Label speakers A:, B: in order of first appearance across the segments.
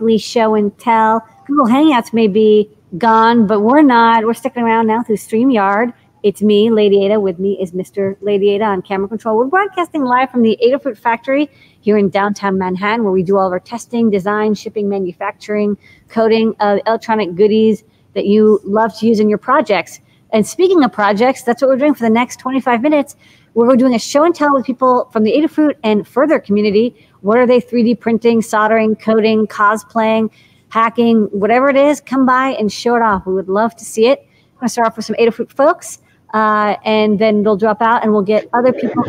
A: weekly show and tell. Google Hangouts may be gone, but we're not. We're sticking around now through StreamYard. It's me, Lady Ada. With me is Mr. Lady Ada on camera control. We're broadcasting live from the Adafruit factory here in downtown Manhattan, where we do all of our testing, design, shipping, manufacturing, coding of electronic goodies that you love to use in your projects. And speaking of projects, that's what we're doing for the next 25 minutes. We're doing a show and tell with people from the Adafruit and further community. What are they 3D printing, soldering, coding, cosplaying, hacking, whatever it is? Come by and show it off. We would love to see it. I'm going to start off with some Adafruit folks, uh, and then they'll drop out, and we'll get other people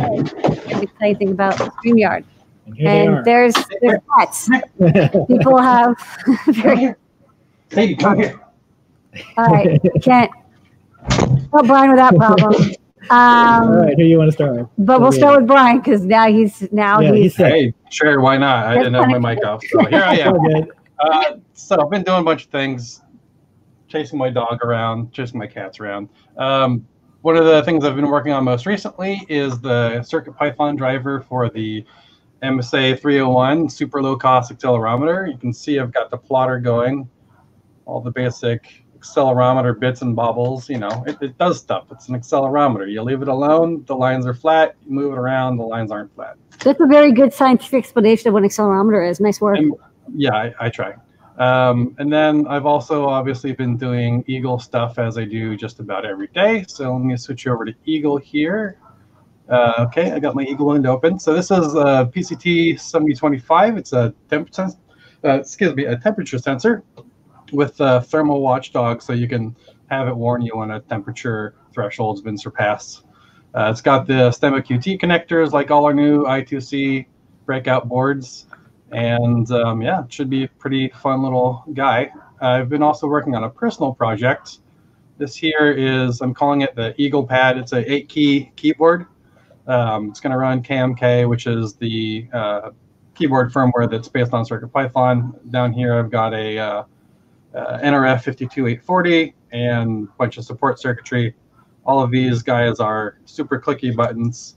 A: exciting thing about StreamYard.
B: And,
A: And there's there's pets. People have very
C: Hey, come here.
A: all right. Can't help Brian with that problem.
B: All
A: Um,
B: right, who you want to start with?
A: but we'll start with Brian because now he's now
B: Yeah,
A: he's
B: he's.
C: Hey, sure, why not? I didn't have my mic off. So here I am. Uh, so I've been doing a bunch of things, chasing my dog around, chasing my cats around. Um, one of the things I've been working on most recently is the Circuit Python driver for the MSA 301 super low cost accelerometer. You can see I've got the plotter going, all the basic accelerometer bits and bobbles. You know, it, it does stuff. It's an accelerometer. You leave it alone, the lines are flat. You move it around, the lines aren't flat.
A: that's a very good scientific explanation of what an accelerometer is. Nice work.
C: And- yeah, I, I try. Um, and then I've also obviously been doing Eagle stuff as I do just about every day. So let me switch over to Eagle here. Uh, okay, I got my Eagle window open. So this is a PCT 7025. It's a temperature, uh, excuse me, a temperature sensor with a thermal watchdog, so you can have it warn you when a temperature threshold's been surpassed. Uh, it's got the STEMMA QT connectors, like all our new I2C breakout boards and um, yeah, it should be a pretty fun little guy. I've been also working on a personal project. This here is I'm calling it the Eagle Pad. It's a eight key keyboard. Um, it's going to run KMK, which is the uh, keyboard firmware that's based on CircuitPython. Down here, I've got a uh, uh, NRF 52840 and a bunch of support circuitry. All of these guys are super clicky buttons.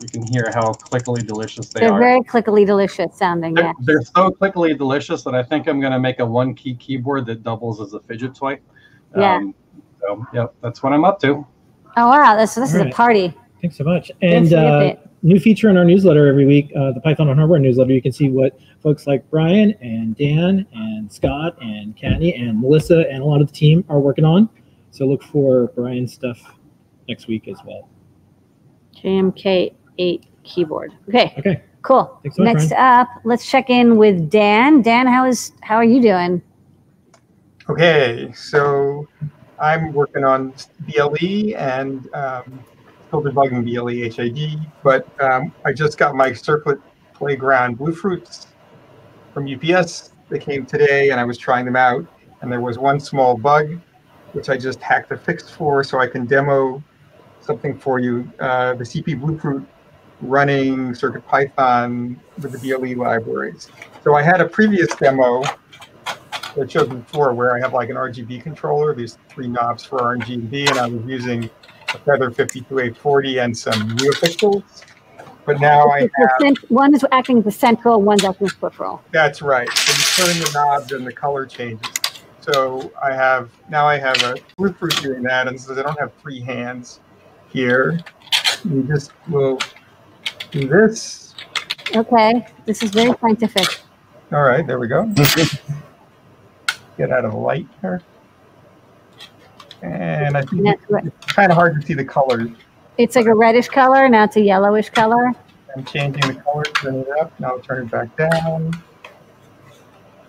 C: You can hear how clickily delicious they are.
A: They're very clickily delicious sounding.
C: They're,
A: Yeah.
C: they're so clickily delicious that I think I'm going to make a one key keyboard that doubles as a fidget toy.
A: Yeah.
C: Um, so, yep, that's what I'm up to.
A: Oh wow, this this is a party.
B: Thanks so much. And uh,
A: update.
B: New feature in our newsletter every week, uh, the Python on Hardware newsletter. You can see what folks like Brian and Dan and Scott and Kenny and Melissa and a lot of the team are working on. So look for Brian's stuff next week as well.
A: JMK8 keyboard. Okay,
B: Okay.
A: cool.
B: Thanks so much,
A: Next up, let's check in with Dan. Dan, how is how are you doing?
D: Okay, so I'm working on BLE and um, still debugging BLE HID, but um, I just got my Circuit Playground Bluefruits from UPS. They came today and I was trying them out, and there was one small bug which I just hacked a fix for so I can demo something for you. Uh, the CP Bluefruit running Circuit Python with the BLE libraries. So I had a previous demo that showed before where I have like an RGB controller, these three knobs for RGB, and I was using a Feather 52840 and some new NeoPixels. But now I have,
A: cent- one is acting as the central, one's acting as peripheral.
D: that's right. So you turn the knobs and the color changes. So I have, now I have a Bluefruit doing that, and since I don't have three hands here, you just will do this.
A: Okay, this is very scientific.
D: All right, there we go. Get out of the light here. And I think
A: And what-
D: it's kind of hard to see the colors.
A: It's like a reddish color, now it's a yellowish color.
D: I'm changing the color, turn it up, now I'll turn it back down.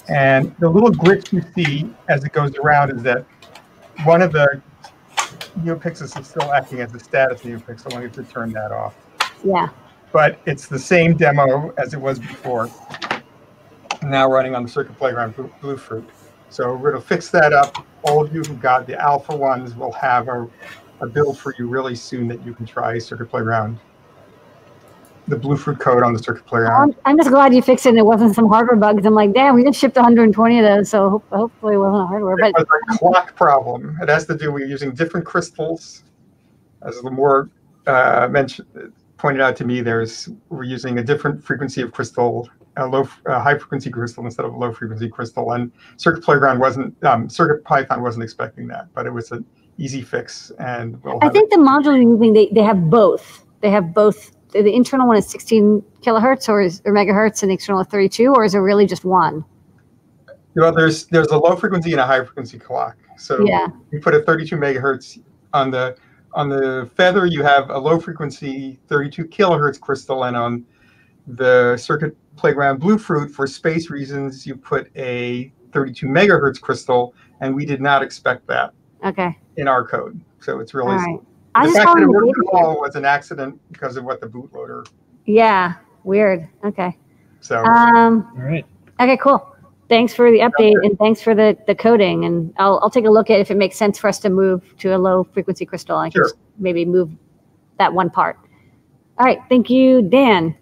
D: And the little glitch you see as it goes around is that one of the NeoPixels is still acting as a status NeoPixel. I have to turn that off.
A: Yeah.
D: But it's the same demo as it was before. Now running on the Circuit Playground Blue- Bluefruit. So we're going to fix that up. All of you who got the alpha ones will have a, a build for you really soon that you can try Circuit Playground. The Bluefruit code on the Circuit Playground.
A: I'm, I'm just glad you fixed it and it wasn't some hardware bugs. I'm like, damn, we just shipped 120 of those, so hope, hopefully it wasn't a hardware.
D: It
A: But
D: was a clock problem. It has to do with using different crystals. As Limor uh, mentioned, pointed out to me, there's we're using a different frequency of crystal a low, a high frequency crystal instead of a low frequency crystal. And Circuit Playground wasn't, um, Circuit Python wasn't expecting that, but it was an easy fix. And we'll
A: I think
D: it.
A: the module you're using, they, they have both. They have both. The the internal one is 16 kilohertz or is or megahertz, and the external is 32, or is it really just one?
D: well, there's there's a low frequency and a high frequency clock. So
A: Yeah.
D: you put a 32 megahertz on the on the feather. You have a low frequency 32 kilohertz crystal, and on the Circuit Playground Bluefruit, for space reasons, you put a 32 megahertz crystal, and we did not expect that
A: Okay.
D: in our code. So it's really
A: All right. I
D: the
A: just
D: fact
A: found
D: that it worked at all was an accident because of what the bootloader.
A: Yeah. Weird. Okay.
D: So
A: Um.
B: All right.
A: Okay. Cool. Thanks for the update and thanks for the, the coding. And I'll, I'll take a look at if it makes sense for us to move to a low frequency crystal. I can
D: Sure.
A: just maybe move that one part. All right. Thank you, Dan.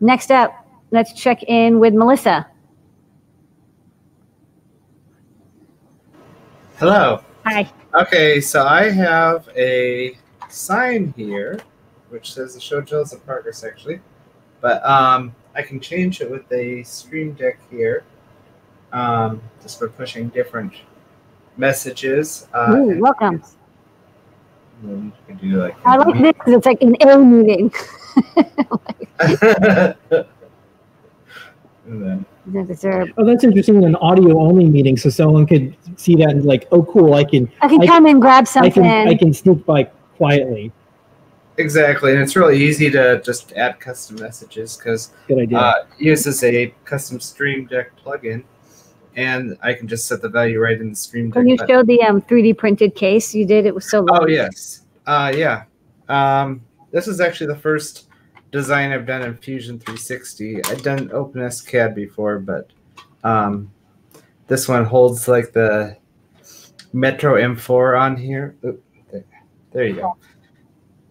A: Next up, let's check in with Melissa.
E: Hello.
A: Hi.
E: Okay, so I have a sign here which says the show drills in progress actually. But um I can change it with a stream deck here. Um just by pushing different messages. Uh
A: Ooh, welcome.
E: And then you can do like
A: I like this because it's like an A meeting.
E: and then
A: Is there-
B: Oh, that's interesting. An audio only meeting, so someone could see that and like, oh, cool. I can,
A: I can
B: I-
A: come and grab
B: I
A: something.
B: can, I can sneak by quietly.
E: Exactly, and it's really easy to just add custom messages because
B: Good
E: uh, it uses a custom Stream Deck plugin, and I can just set the value right in the Stream.
A: When you showed the um, 3D printed case you did, it was so
E: Oh yes, uh, yeah. Um, this is actually the first design I've done in Fusion 360. I've done OpenSCAD before, but um, this one holds like the Metro M4 on here. Oop, there, there you go.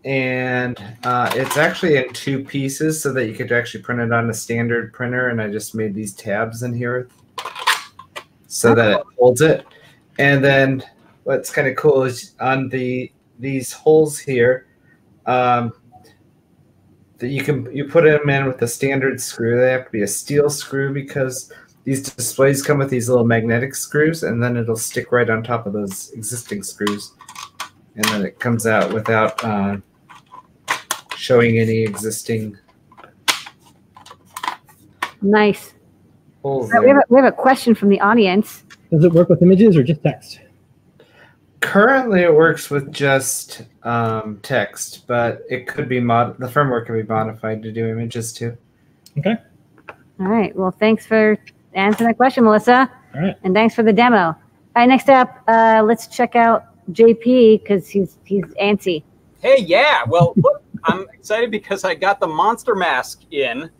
E: And uh, it's actually in two pieces so that you could actually print it on a standard printer. And I just made these tabs in here so that it holds it. And then what's kind of cool is on the these holes here um, that you can you put them in with a standard screw. They have to be a steel screw because these displays come with these little magnetic screws, and then it'll stick right on top of those existing screws, and then it comes out without uh, showing any existing
A: Nice.
E: Holes.
A: Uh, We have, a, we have a question from the audience.
B: Does it work with images or just text?
E: Currently, it works with just um, text, but it could be mod. The firmware can be modified to do images too. Okay.
A: All right. Well, thanks for answering that question, Melissa.
B: All right.
A: And thanks for the demo. All right. Next up, uh, let's check out JP because he's he's antsy.
F: Hey, yeah. Well, look, I'm excited because I got the monster mask in,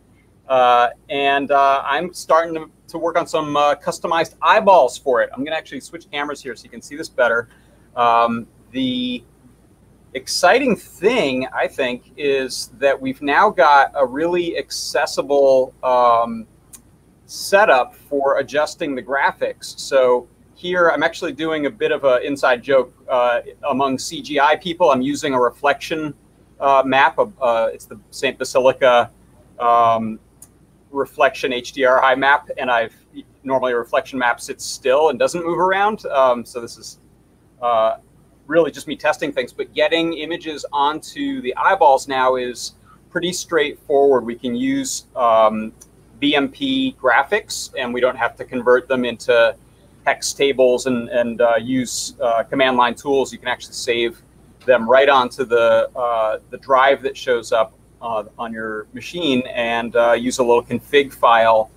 F: uh, and uh, I'm starting to, to work on some uh, customized eyeballs for it. I'm going to actually switch cameras here so you can see this better. Um, the exciting thing, I think, is that we've now got a really accessible um, setup for adjusting the graphics. So here I'm actually doing a bit of an inside joke uh, among CGI people. I'm using a reflection uh, map. Uh, it's the St. Basilica um, reflection HDR high map, and I've normally a reflection map sits still and doesn't move around. Um, so this is uh, really just me testing things, but getting images onto the eyeballs now is pretty straightforward. We can use um, BMP graphics, and we don't have to convert them into hex tables and, and uh, use uh, command line tools. You can actually save them right onto the, uh, the drive that shows up uh, on your machine and uh, use a little config file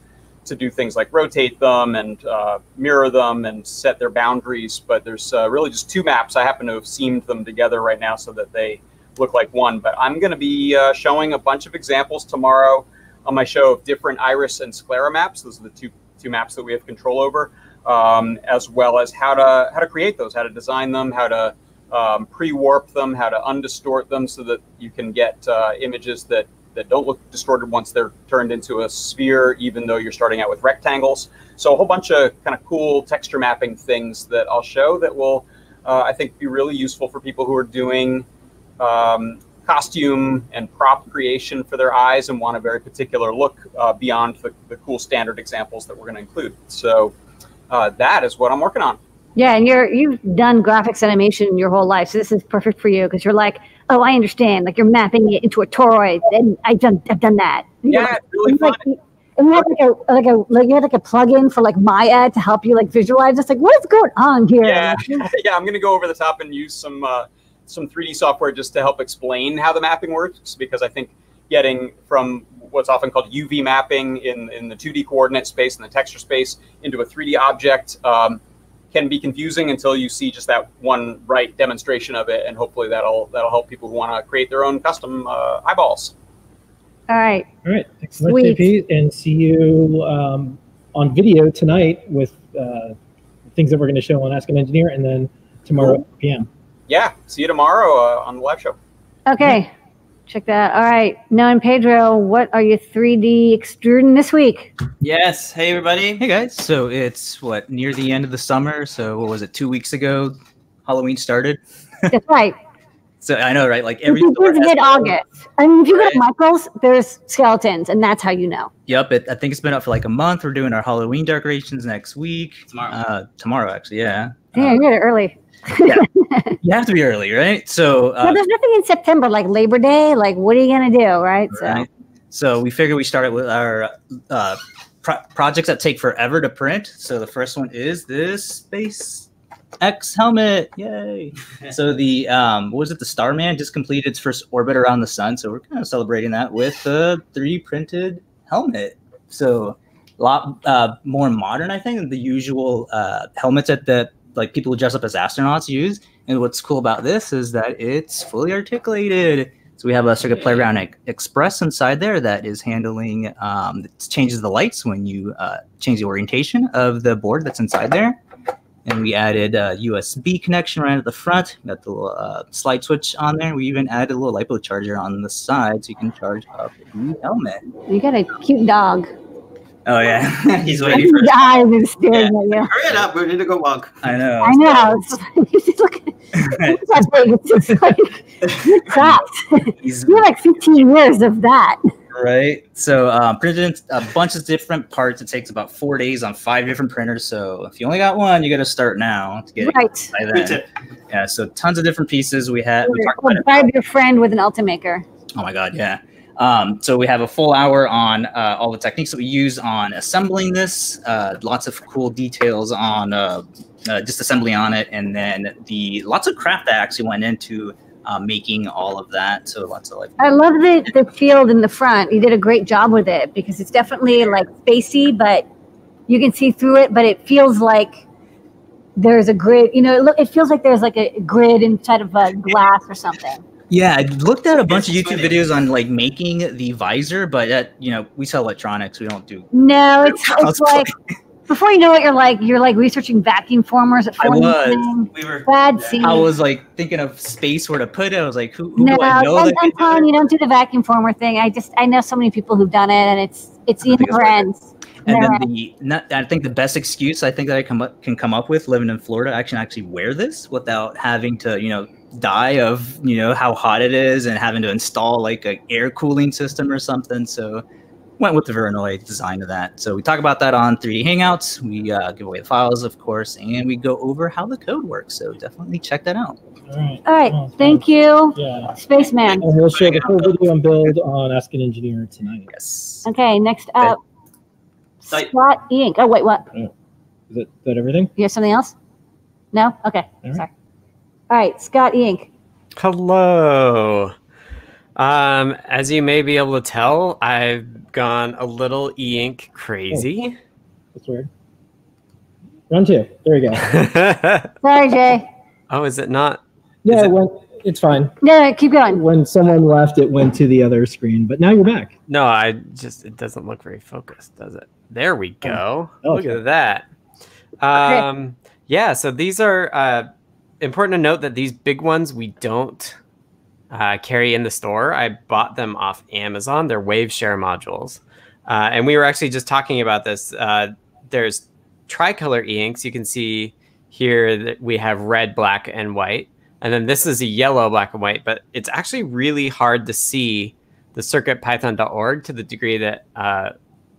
F: to do things like rotate them and uh, mirror them and set their boundaries. But there's uh, really just two maps. I happen to have seamed them together right now so that they look like one. But I'm going to be uh, showing a bunch of examples tomorrow on my show of different iris and sclera maps. Those are the two two maps that we have control over, um, as well as how to how to create those, how to design them, how to um, pre-warp them, how to undistort them, so that you can get uh, images that that don't look distorted once they're turned into a sphere, even though you're starting out with rectangles. So a whole bunch of kind of cool texture mapping things that I'll show that will, uh, I think, be really useful for people who are doing um, costume and prop creation for their eyes and want a very particular look uh, beyond the, the cool standard examples that we're going to include. So uh, that is what I'm working on.
A: Yeah, and you're you've done graphics animation your whole life, so this is perfect for you because you're like, oh, I understand. Like you're mapping it into a toroid, and I've done I've done that. And
F: Yeah,
A: like-
F: really
A: and
F: fun.
A: like, and you have like a like a like you had like a plug-in for like Maya to help you like visualize. It's like what's going on here?
F: Yeah, yeah. I'm going to go over the top and use some uh, some 3D software just to help explain how the mapping works, because I think getting from what's often called UV mapping in in the 2D coordinate space and the texture space into a 3D object um, can be confusing until you see just that one right demonstration of it, and hopefully that'll that'll help people who want to create their own custom uh, eyeballs.
A: All right.
B: All right. Thanks so much,
A: Sweet.
B: JP. And see you um, on video tonight with uh, things that we're going to show on Ask an Engineer and then tomorrow at 8 p.m.
F: Yeah, see you tomorrow uh, on the live show.
A: Okay. Check that. All right. Noah and Pedro, what are you 3D extruding this week?
G: Yes. Hey, everybody. Hey, guys. So it's what near the end of the summer. So what was it? Two weeks ago, Halloween started.
A: That's right.
G: So I know, right? Like every
A: This
G: store
A: is
G: has-
A: mid-August. I mean, if you go
G: Right.
A: to Michael's, there's skeletons, and that's how you know.
G: Yep. It, I think it's been up for like a month. We're doing our Halloween decorations next week.
H: Tomorrow.
G: Uh, tomorrow, actually. Yeah.
A: Yeah, you're there early.
G: You have to be early, right? So.
A: Well,
G: Uh,
A: there's nothing in September like Labor Day. Like, what are you gonna do, right? So,
G: Right. So we figured we started with our uh, pro- projects that take forever to print. So the first one is this Space X helmet. Yay! so the um, what was it? The Starman just completed its first orbit around the sun. So we're kind of celebrating that with a 3D printed helmet. So a lot uh, more modern, I think, than the usual uh, helmets that that like people who dress up as astronauts use. And what's cool about this is that it's fully articulated. So we have a Circuit Playground Ex- Express inside there that is handling, um, it changes the lights when you uh, change the orientation of the board that's inside there. And we added a USB connection right at the front. Got the little uh, slide switch on there. We even added a little LiPo charger on the side so you can charge up the helmet.
A: you got a cute dog.
G: Oh yeah, he's waiting for.
A: His eyes are staring at you.
H: Hurry it up. We need to go walk.
G: I know.
A: I know. It's, he's just looking. It's that big. It's just like good craft.
G: He's
A: You're like 15 years of that.
G: right? So um, printed a bunch of different parts. It takes about four days on five different printers. So if you only got one, you got to start now to get it
A: Right.
G: by then.
H: tip.
G: Yeah. So tons of different pieces. We had. We talked
A: Or
G: about it.
A: bribe your friend with an Ultimaker.
G: Oh my god, yeah. Um, so we have a full hour on uh, all the techniques that we use on assembling this. Uh, lots of cool details on uh, uh, just on it, and then the lots of craft that actually went into uh, making all of that. So lots of like
A: I love the, the field in the front. You did a great job with it because it's definitely like spacey, but you can see through it, but it feels like there's a grid. You know, it, it feels like there's like a grid inside of a glass or something.
G: Yeah, I looked at a bunch of YouTube videos on like making the visor, but that you know we sell electronics, we don't do.
A: No, it's, it's like before you know it, you're like you're like researching vacuum formers at
G: I
A: four in
G: was.
H: We were.
A: Bad scene.
G: I was like thinking of space where to put it. I was like, who, who
A: no,
G: do I know
A: I'm,
G: that
A: I'm telling you, don't do the vacuum former thing. I just I know so many people who've done it, and it's it's
G: I
A: it
G: think it's
A: never
G: worth it.
A: ends.
G: And then the not, I think the best excuse I think that I come up, can come up with living in Florida, I can actually wear this without having to you know die of you know how hot it is and having to install like a air cooling system or something. So went with the Veranoy design of that. So we talk about that on 3D Hangouts. We uh, give away the files, of course, and we go over how the code works. So definitely check that out.
B: All right.
A: All right,
B: Well,
A: thank you,
B: Yeah.
A: spaceman.
B: And we'll show the full video and build on Ask an Engineer tonight.
G: Yes.
A: Okay, next up,
H: Site.
A: Scott Ink. Oh wait, what?
B: Is that, that everything?
A: You have something else? No. Okay,
B: All right.
A: sorry. All right, Scott Ink.
I: Hello. Um, as you may be able to tell, I've gone a little e-ink crazy.
B: That's weird. Round two. There we go.
A: Sorry, Jay.
I: oh, is it not?
B: Yeah, it
I: it-
B: went, it's fine.
A: No, no, keep going.
B: When someone left, it went to the other screen, but now you're back.
I: No, I just it doesn't look very focused, does it? There we go.
B: Oh,
I: Look at that. Um, yeah, so these are uh, important to note that these big ones we don't uh, carry in the store. I bought them off Amazon. They're Waveshare modules, uh, and we were actually just talking about this. Uh, there's tricolor e-inks. You can see here that we have red, black, and white. and then this is a yellow black and white. But it's actually really hard to see the circuitpython.org to the degree that uh,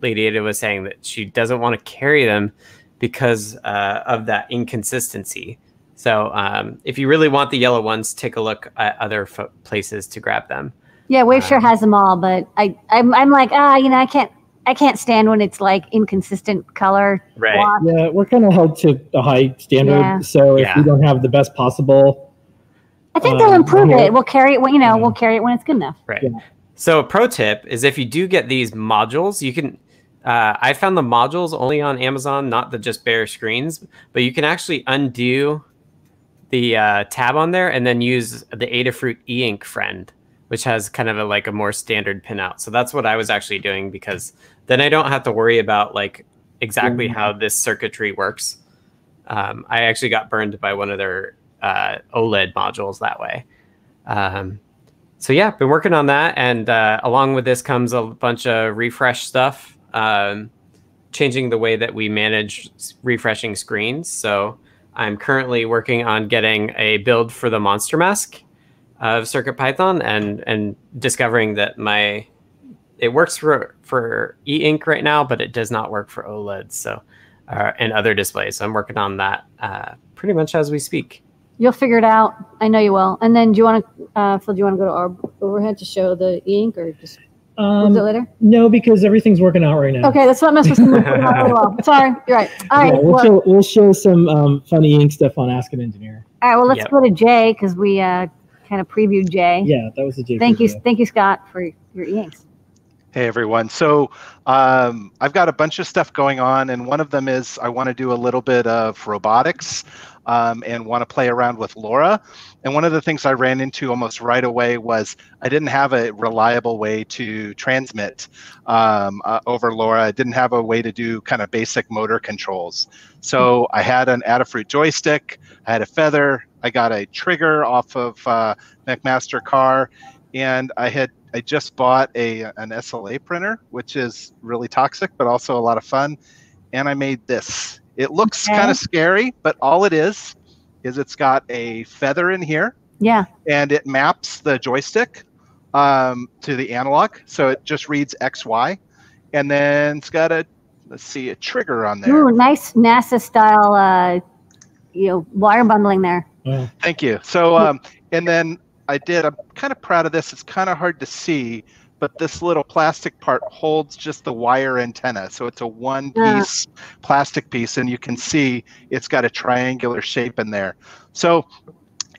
I: Lady Ada was saying that she doesn't want to carry them because uh, of that inconsistency. So um, if you really want the yellow ones, take a look at other fo- places to grab them.
A: Yeah, Waveshare
I: Um,
A: has them all, but I, I'm, I'm like, ah, you know, I can't, I can't stand when it's like inconsistent color.
I: Right.
A: wash.
B: Yeah, we're kind of held to a high standard.
A: Yeah.
B: So if
I: Yeah.
B: we don't have the best possible,
A: I think they'll
B: Um,
A: improve it. We'll carry it when, you know,
B: Yeah.
A: we'll carry it when it's good enough.
I: Right.
B: Yeah.
I: So a pro tip is if you do get these modules, you can. Uh, I found the modules only on Amazon, not the just bare screens, but you can actually undo the uh, tab on there and then use the Adafruit e-ink friend, which has kind of a, like a more standard pinout. So that's what I was actually doing because then I don't have to worry about like exactly
B: Mhm.
I: how this circuitry works. Um, I actually got burned by one of their uh, OLED modules that way. Um, so yeah, been working on that, and uh, along with this comes a bunch of refresh stuff, um, changing the way that we manage refreshing screens. So I'm currently working on getting a build for the monster mask of CircuitPython, and and discovering that my it works for for e-ink right now, but it does not work for OLEDs. So uh, and other displays. So I'm working on that uh, pretty much as we speak.
A: You'll figure it out. I know you will. And then do you want to, uh, Phil, do you want to go to our overhead to show the e ink or just,
B: um,
A: do it later?
B: no, because everything's working out right now.
A: Okay, that's what must be really well. Sorry, you're right. All right,
B: Yeah, we'll,
A: well,
B: show, we'll show some um, funny ink stuff on Ask an Engineer.
A: all right, well, let's
I: Yep.
A: go to Jay because we uh, kind of previewed Jay.
B: Yeah, that was the J.
A: Thank you, thank you, Scott, for your e-inks.
J: Hey everyone. So um, I've got a bunch of stuff going on, and one of them is I want to do a little bit of robotics um, and want to play around with LoRa. And one of the things I ran into almost right away was I didn't have a reliable way to transmit um, uh, over LoRa. I didn't have a way to do kind of basic motor controls. So I had an Adafruit joystick, I had a feather, I got a trigger off of uh, McMaster-Carr, and I had I just bought a an SLA printer, which is really toxic, but also a lot of fun. And I made this. It looks
A: Okay.
J: kind of scary, but all it is is it's got a feather in here,
A: Yeah,
J: and it maps the joystick um, to the analog, so it just reads X Y, and then it's got a let's see a trigger on there.
A: ooh, nice NASA style, uh, you know, wire bundling there.
B: Oh,
J: Thank you. So, um, and then I did. I'm kind of proud of this. It's kind of hard to see, but this little plastic part holds just the wire antenna. So it's a one-piece plastic piece, and you can see it's got a triangular shape in there. So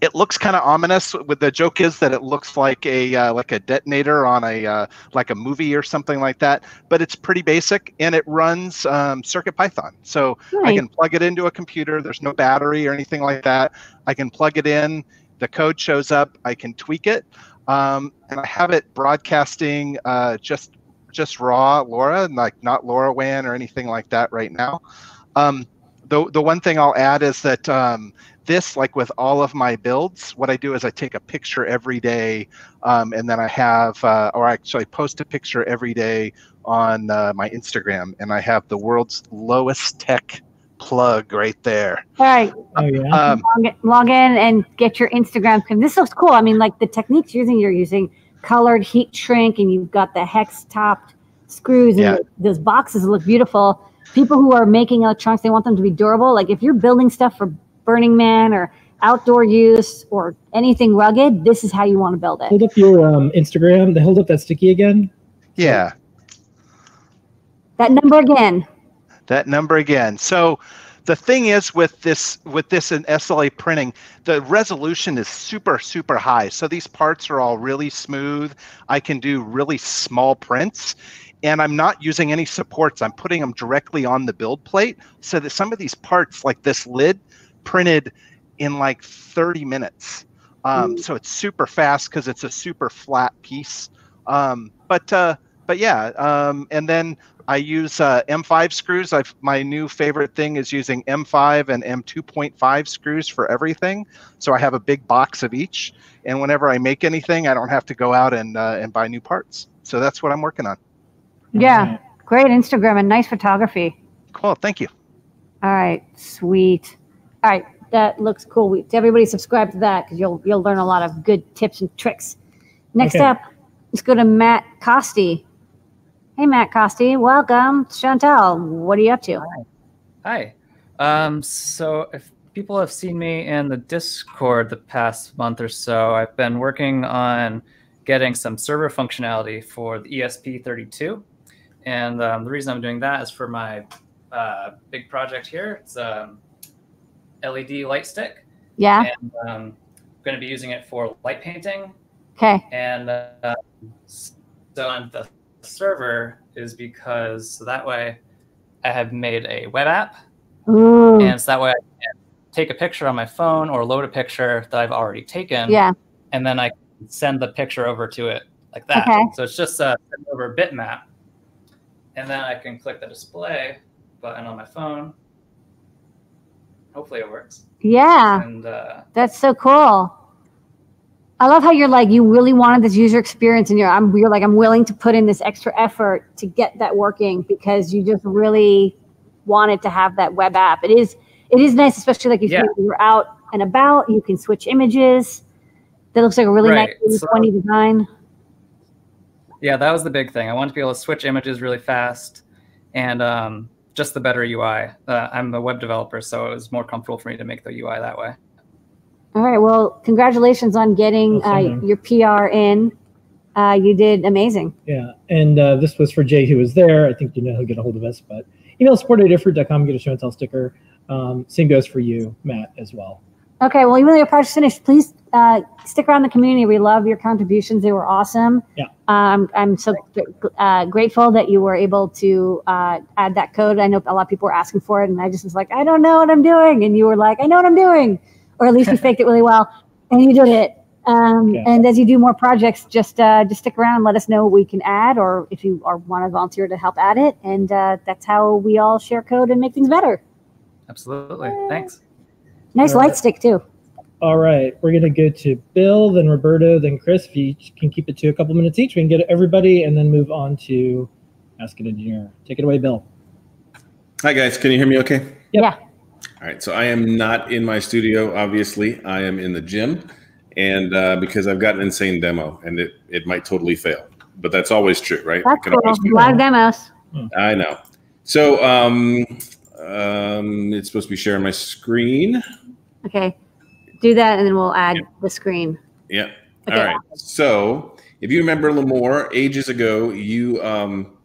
J: it looks kind of ominous. With the joke is that it looks like a uh, like a detonator on a uh, like a movie or something like that. But it's pretty basic, and it runs um, Circuit Python. So I can plug it into a computer. There's no battery or anything like that. I can plug it in. The code shows up. I can tweak it, um, and I have it broadcasting uh, just just raw LoRa, like not LoRaWAN or anything like that right now. Um, the the one thing I'll add is that um, this, like with all of my builds, what I do is I take a picture every day, um, and then I have, uh, or actually post a picture every day on uh, my Instagram, and I have the world's lowest tech plug right there.
A: All right,
B: oh yeah.
J: Um,
A: log, log in and get your Instagram. This looks cool. I mean, like the techniques you're using, you're using colored heat shrink, and you've got the hex topped screws, and
J: Yeah.
A: those boxes look beautiful. People who are making electronics, they want them to be durable. Like if you're building stuff for Burning Man or outdoor use or anything rugged, this is how you want to build it.
B: hold up your um, Instagram. Hold up that sticky again.
J: yeah,
A: That number again.
J: That number again. So the thing is with this with this in SLA printing, the resolution is super super high. So these parts are all really smooth. I can do really small prints and I'm not using any supports. I'm putting them directly on the build plate so that some of these parts like this lid printed in like 30 minutes. Um, so it's super fast because it's a super flat piece. Um, but uh, but yeah, um, and then I use uh, M5 screws. I've my new favorite thing is using M5 and M2.5 screws for everything. So I have a big box of each, and whenever I make anything, I don't have to go out and uh, and buy new parts. So that's what I'm working on.
A: Yeah, great Instagram and nice photography.
J: Cool, thank you.
A: All right, sweet. All right, that looks cool. We, everybody subscribe to that because you'll you'll learn a lot of good tips and tricks. Next
B: Okay.
A: up, let's go to Matt Costi. Hey, Matt Costi, welcome. Chantal, what are you up to?
K: Hi. Um, so if people have seen me in the Discord the past month or so, I've been working on getting some server functionality for the ESP32. And um, the reason I'm doing that is for my uh, big project here. It's um, LED light stick.
A: Yeah.
K: And um, I'm going to be using it for light painting.
A: Okay.
K: And uh, so on the server is because so that way I have made a web app and so that way I can take a picture on my phone or load a picture that I've already taken.
A: Yeah.
K: And then I send the picture over to it like that.
A: Okay.
K: So it's just a send over bitmap. And then I can click the display button on my phone. Hopefully it works.
A: Yeah.
K: And uh,
A: That's so cool. I love how you're like you really wanted this user experience, and you're I'm you're like I'm willing to put in this extra effort to get that working because you just really wanted to have that web app. It is it is nice, especially like if
K: Yeah.
A: you're out and about, you can switch images. That looks like a really
K: Right,
A: nice
K: so-
A: 20 design.
K: Yeah, that was the big thing. I wanted to be able to switch images really fast, and um, just the better UI. Uh, I'm a web developer, so it was more comfortable for me to make the UI that way.
A: All right. Well, congratulations on getting uh, your PR in. Uh, you did amazing.
B: Yeah, and uh, this was for Jay, who was there. I think you know he'll get a hold of us, but email support at adafruit.com, get a show and tell sticker. Um, same goes for you, Matt, as well.
A: Okay, well, even though your project's finished, please uh, stick around the community. We love your contributions; they were awesome.
B: Yeah.
A: Um, I'm so uh, grateful that you were able to uh, add that code. I know a lot of people were asking for it, and I just was like, I don't know what I'm doing, and you were like, I know what I'm doing, or at least you faked it really well, and you did it. Um,
B: Yeah.
A: And as you do more projects, just uh, just stick around and let us know what we can add, or if you are want to volunteer to help add it. And uh, that's how we all share code and make things better.
K: Absolutely. Thanks.
A: Nice
B: All right.
A: light stick too.
B: All right, we're gonna go to Bill, then Roberto, then Chris. If you can keep it to a couple minutes each, we can get everybody, and then move on to Ask an Engineer. Take it away, Bill.
L: Hi guys, can you hear me okay?
B: Yep.
A: Yeah.
L: All right, so I am not in my studio, obviously. I am in the gym, and uh, because I've got an insane demo, and it, it might totally fail, but that's always true, right?
A: That's cool. Live demos.
L: I know. So um, um, it's supposed to be sharing my screen.
A: Okay. Do that and then we'll add the screen.
L: Yeah.
A: Okay.
L: All right. So if you remember Limor, ages ago, you um,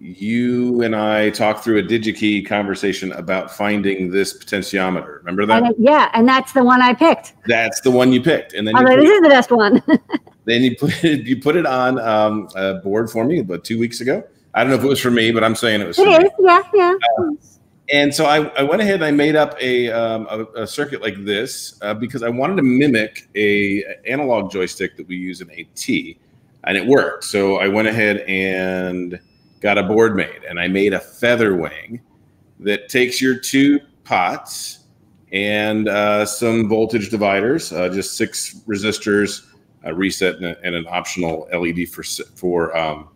L: you and I talked through a DigiKey conversation about finding this potentiometer. Remember that?
A: And yeah, and that's the one I picked.
L: That's the one you picked, and then
A: like, this is the best one.
L: then you put it, you put it on um, a board for me about two weeks ago. I don't know if it was for me, but I'm saying it was. For me.
A: it is. Yeah, yeah.
L: And so I, I went ahead and I made up a, um, a, a circuit like this uh, because I wanted to mimic a analog joystick that we use in AT, and it worked. So I went ahead and got a board made, and I made a feather wing that takes your two pots and uh, some voltage dividers, uh, just six resistors, a reset, and, a, and an optional LED for for um,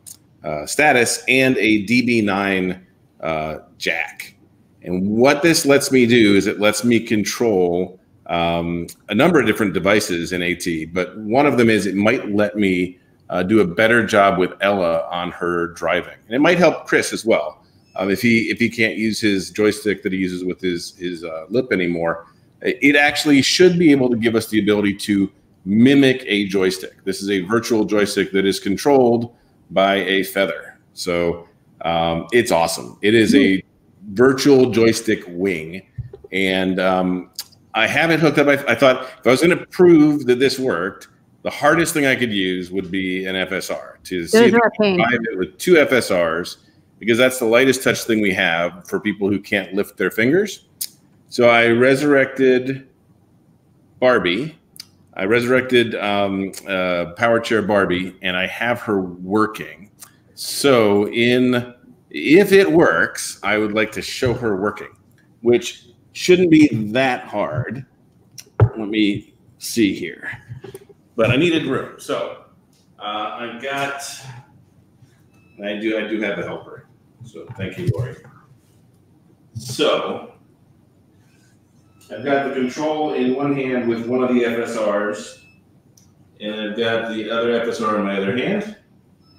L: uh, status, and a DB9 uh, jack. And what this lets me do is it lets me control um, a number of different devices in AT, but one of them is it might let me uh, do a better job with Ella on her driving, and it might help Chris as well. Um, if he if he can't use his joystick that he uses with his his uh, lip anymore, it actually should be able to give us the ability to mimic a joystick. This is a virtual joystick that is controlled by a feather, so um, it's awesome. It is a virtual joystick wing, and um, I have it hooked up. I, I thought if I was going to prove that this worked, the hardest thing I could use would be an FSR to see
A: Those
L: if
A: are
L: I
A: a
L: could
A: pain.
L: drive it with two FSRs because that's the lightest touch thing we have for people who can't lift their fingers. So I resurrected Barbie. I resurrected um, uh, Power Chair Barbie, and I have her working. So in if it works, I would like to show her working, which shouldn't be that hard. Let me see here, but I needed room, so uh, I got. I do. I do have a helper, so thank you, Lori. So I've got the control in one hand with one of the FSRs, and I've got the other FSR in my other hand,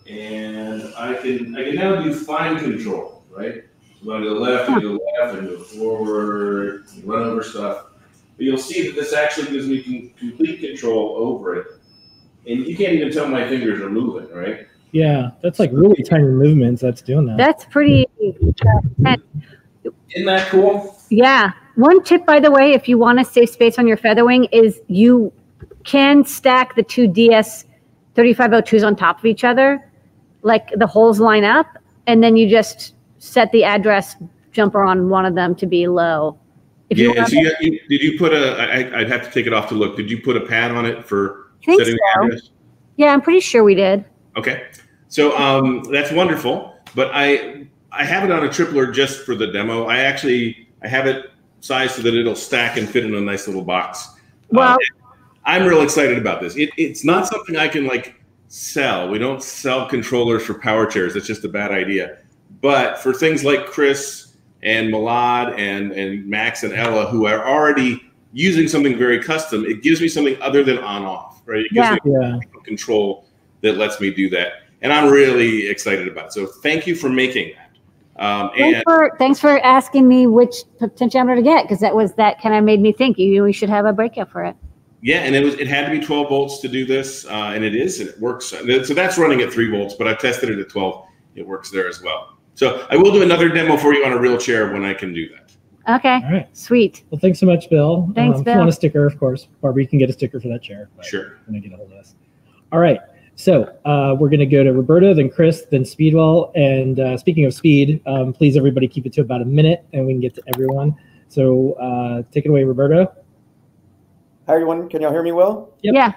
L: and I can I can now do fine control, right? So when I go left, I go left, and go forward, and run over stuff. But you'll see that this actually gives me complete control over it, and you can't even tell my fingers are moving, right?
B: Yeah, that's like really tiny movements that's doing that.
A: That's pretty. uh,
L: Isn't that cool?
A: Yeah. One tip, by the way, if you want to save space on your Featherwing, is you can stack the two DS 3502s on top of each other, like the holes line up, and then you just set the address jumper on one of them to be low. If
L: yeah.
A: want
L: So you, you, did you put a? I, I'd have to take it off to look. Did you put a pad on it for setting
A: so.
L: the address?
A: yeah, I'm pretty sure we did.
L: Okay, so um, that's wonderful. But I I have it on a tripler just for the demo. I actually I have it sized so that it'll stack and fit in a nice little box.
A: Well,
L: I'm real excited about this. It, it's not something I can like sell. We don't sell controllers for power chairs. That's just a bad idea. But for things like Chris and Malad and and Max and Ella who are already using something very custom, it gives me something other than on off, right? It gives
B: Yeah.
L: me
B: Yeah.
L: control that lets me do that. And I'm really excited about it. So thank you for making that. Um,
A: Thanks
L: and
A: for thanks for asking me which potentiometer to get because that was that kind of made me think you we should have a breakout for it.
L: yeah, and it was it had to be 12 volts to do this, uh, and it is, and it works. So that's running at three volts, but I tested it at 12. It works there as well. So I will do another demo for you on a real chair when I can do that.
A: Okay.
B: All right.
A: Sweet.
B: Well, thanks so much, Bill.
A: Thanks,
B: um, If
A: Bill.
B: you want a sticker, of course, Barbara, you can get a sticker for that chair.
L: Sure.
B: When I get a hold of us. All right. So uh, we're going to go to Roberto, then Chris, then Speedwell. And uh, speaking of speed, um, please everybody keep it to about a minute, and we can get to everyone. So uh, take it away, Roberto.
M: Hi everyone, can y'all hear me well?
B: Yep.
A: Yeah.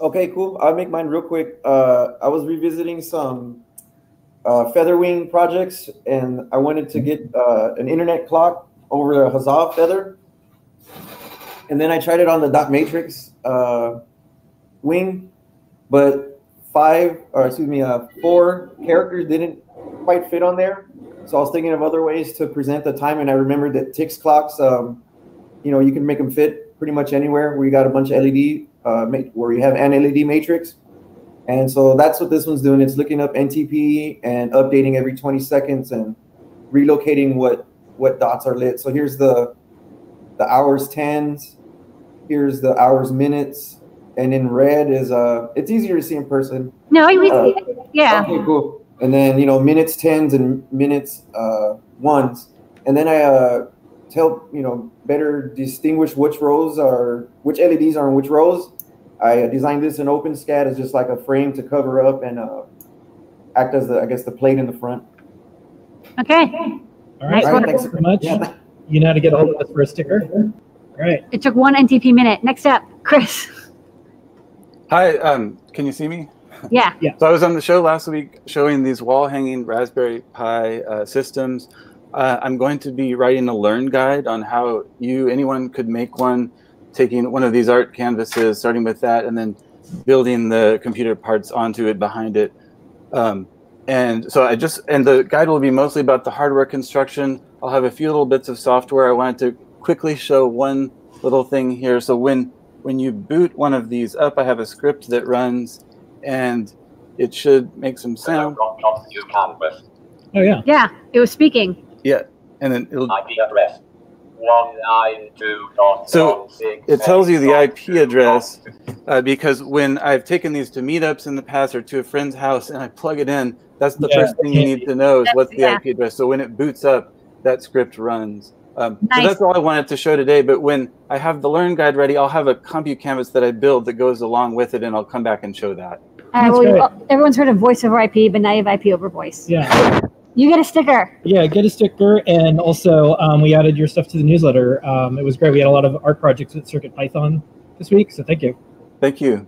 M: Okay, cool. I'll make mine real quick. Uh, I was revisiting some uh, Featherwing projects, and I wanted to get uh, an internet clock over a Huzzah Feather. And then I tried it on the dot matrix uh, wing, but five, or excuse me, uh, four characters didn't quite fit on there. So I was thinking of other ways to present the time, and I remembered that Tix clocks, um, you know, you can make them fit pretty much anywhere where you got a bunch of LED, uh, where you have an LED matrix. And so that's what this one's doing. It's looking up NTP and updating every 20 seconds and relocating what what dots are lit. So here's the the hours tens, here's the hours minutes, and in red is uh it's easier to see in person.
A: No, we
M: Uh,
A: see it. Yeah.
M: Okay, cool. And then you know minutes tens and minutes uh, ones, and then I uh, to help you know better distinguish which rows are which LEDs are in which rows. I designed this in OpenSCAD as just like a frame to cover up and uh, act as the I guess the plate in the front.
A: Okay.
B: All right.
A: Nice
M: All right.
B: Thanks very much. You know how to get a hold of us for a sticker. All right.
A: It took one NTP minute. Next up, Chris.
N: Hi, um, can you see me?
A: Yeah.
B: Yeah.
N: So I was on the show last week showing these wall hanging Raspberry Pi uh, systems. Uh, I'm going to be writing a learn guide on how you, anyone could make one, taking one of these art canvases, starting with that, and then building the computer parts onto it behind it. Um, and so I just, and the guide will be mostly about the hardware construction. I'll have a few little bits of software. I wanted to quickly show one little thing here. So when when you boot one of these up, I have a script that runs, and it should make some sound.
B: Oh yeah.
A: Yeah. It was speaking.
N: Yeah, and then it'll.
O: IP address
N: So it tells you the IP address uh, because when I've taken these to meetups in the past or to a friend's house and I plug it in, that's the
B: Yeah.
N: first thing you need to know is what's the
A: Yeah.
N: IP address. So when it boots up, that script runs. Um,
A: Nice.
N: So that's all I wanted to show today. But when I have the Learn Guide ready, I'll have a Compu Canvas that I build that goes along with it, and I'll come back and show that.
A: Uh, well, everyone's heard of voice over IP, but now you have IP over voice.
B: Yeah.
A: You get a sticker.
B: Yeah, get a sticker, and also um, we added your stuff to the newsletter. Um, it was great. We had a lot of art projects with Circuit Python this week, so thank you.
N: Thank you.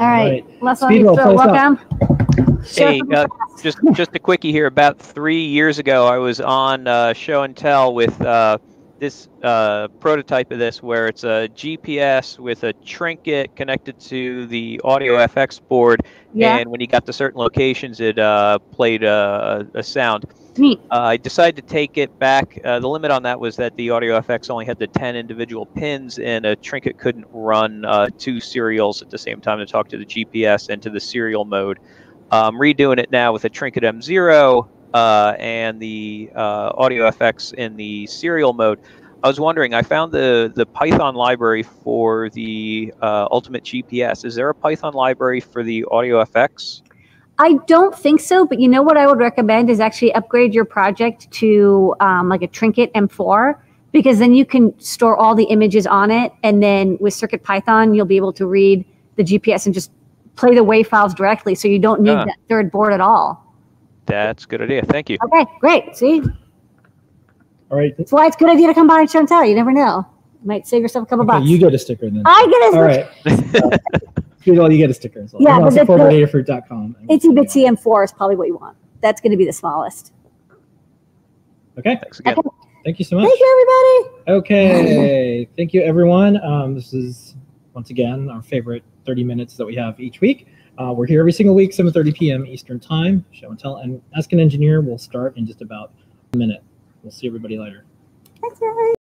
A: All right. Let's
B: Speedwell,
A: so
B: play us out.
A: welcome.
P: Hey, uh, just just a quickie here. About three years ago, I was on uh, Show and Tell with uh, this uh, prototype of this, where it's a GPS with a trinket connected to the Audio FX board,
A: Yeah.
P: and when you got to certain locations, it uh, played a, a sound.
A: Neat.
P: Uh, I decided to take it back. Uh, the limit on that was that the Audio FX only had the 10 individual pins, and a Trinket couldn't run uh, two serials at the same time to talk to the GPS and to the serial mode. I'm redoing it now with a Trinket M0 uh, and the uh, Audio FX in the serial mode. I was wondering, I found the, the Python library for the uh, Ultimate GPS. Is there a Python library for the Audio FX?
A: I don't think so, but you know what I would recommend is actually upgrade your project to um, like a Trinket M4 because then you can store all the images on it, and then with Circuit Python, you'll be able to read the GPS and just play the WAV files directly, so you don't need
P: Ah.
A: that third board at all.
P: That's a good idea. Thank you.
A: Okay, great. See,
B: All right.
A: that's why it's a good idea to come by and show and tell. You never know, You might save yourself a couple
B: Okay,
A: bucks.
B: you get a sticker then.
A: I get a sticker.
B: All right. Well, you get a sticker as well.
A: Yeah,
B: And
A: but
B: also
A: the-
B: for
A: the-
B: adafruit.com.
A: Itsy bitsy M4 is probably what you want. That's going to be the smallest.
B: Okay.
P: Thanks again.
B: Thank you so much.
A: Thank you, everybody.
B: Okay. Thank you, everyone. Um, this is once again our favorite 30 minutes that we have each week. Uh, we're here every single week, 7:30 p.m. Eastern Time. Show and tell, and ask an engineer will start in just about a minute. We'll see everybody later.
A: Thanks, guys.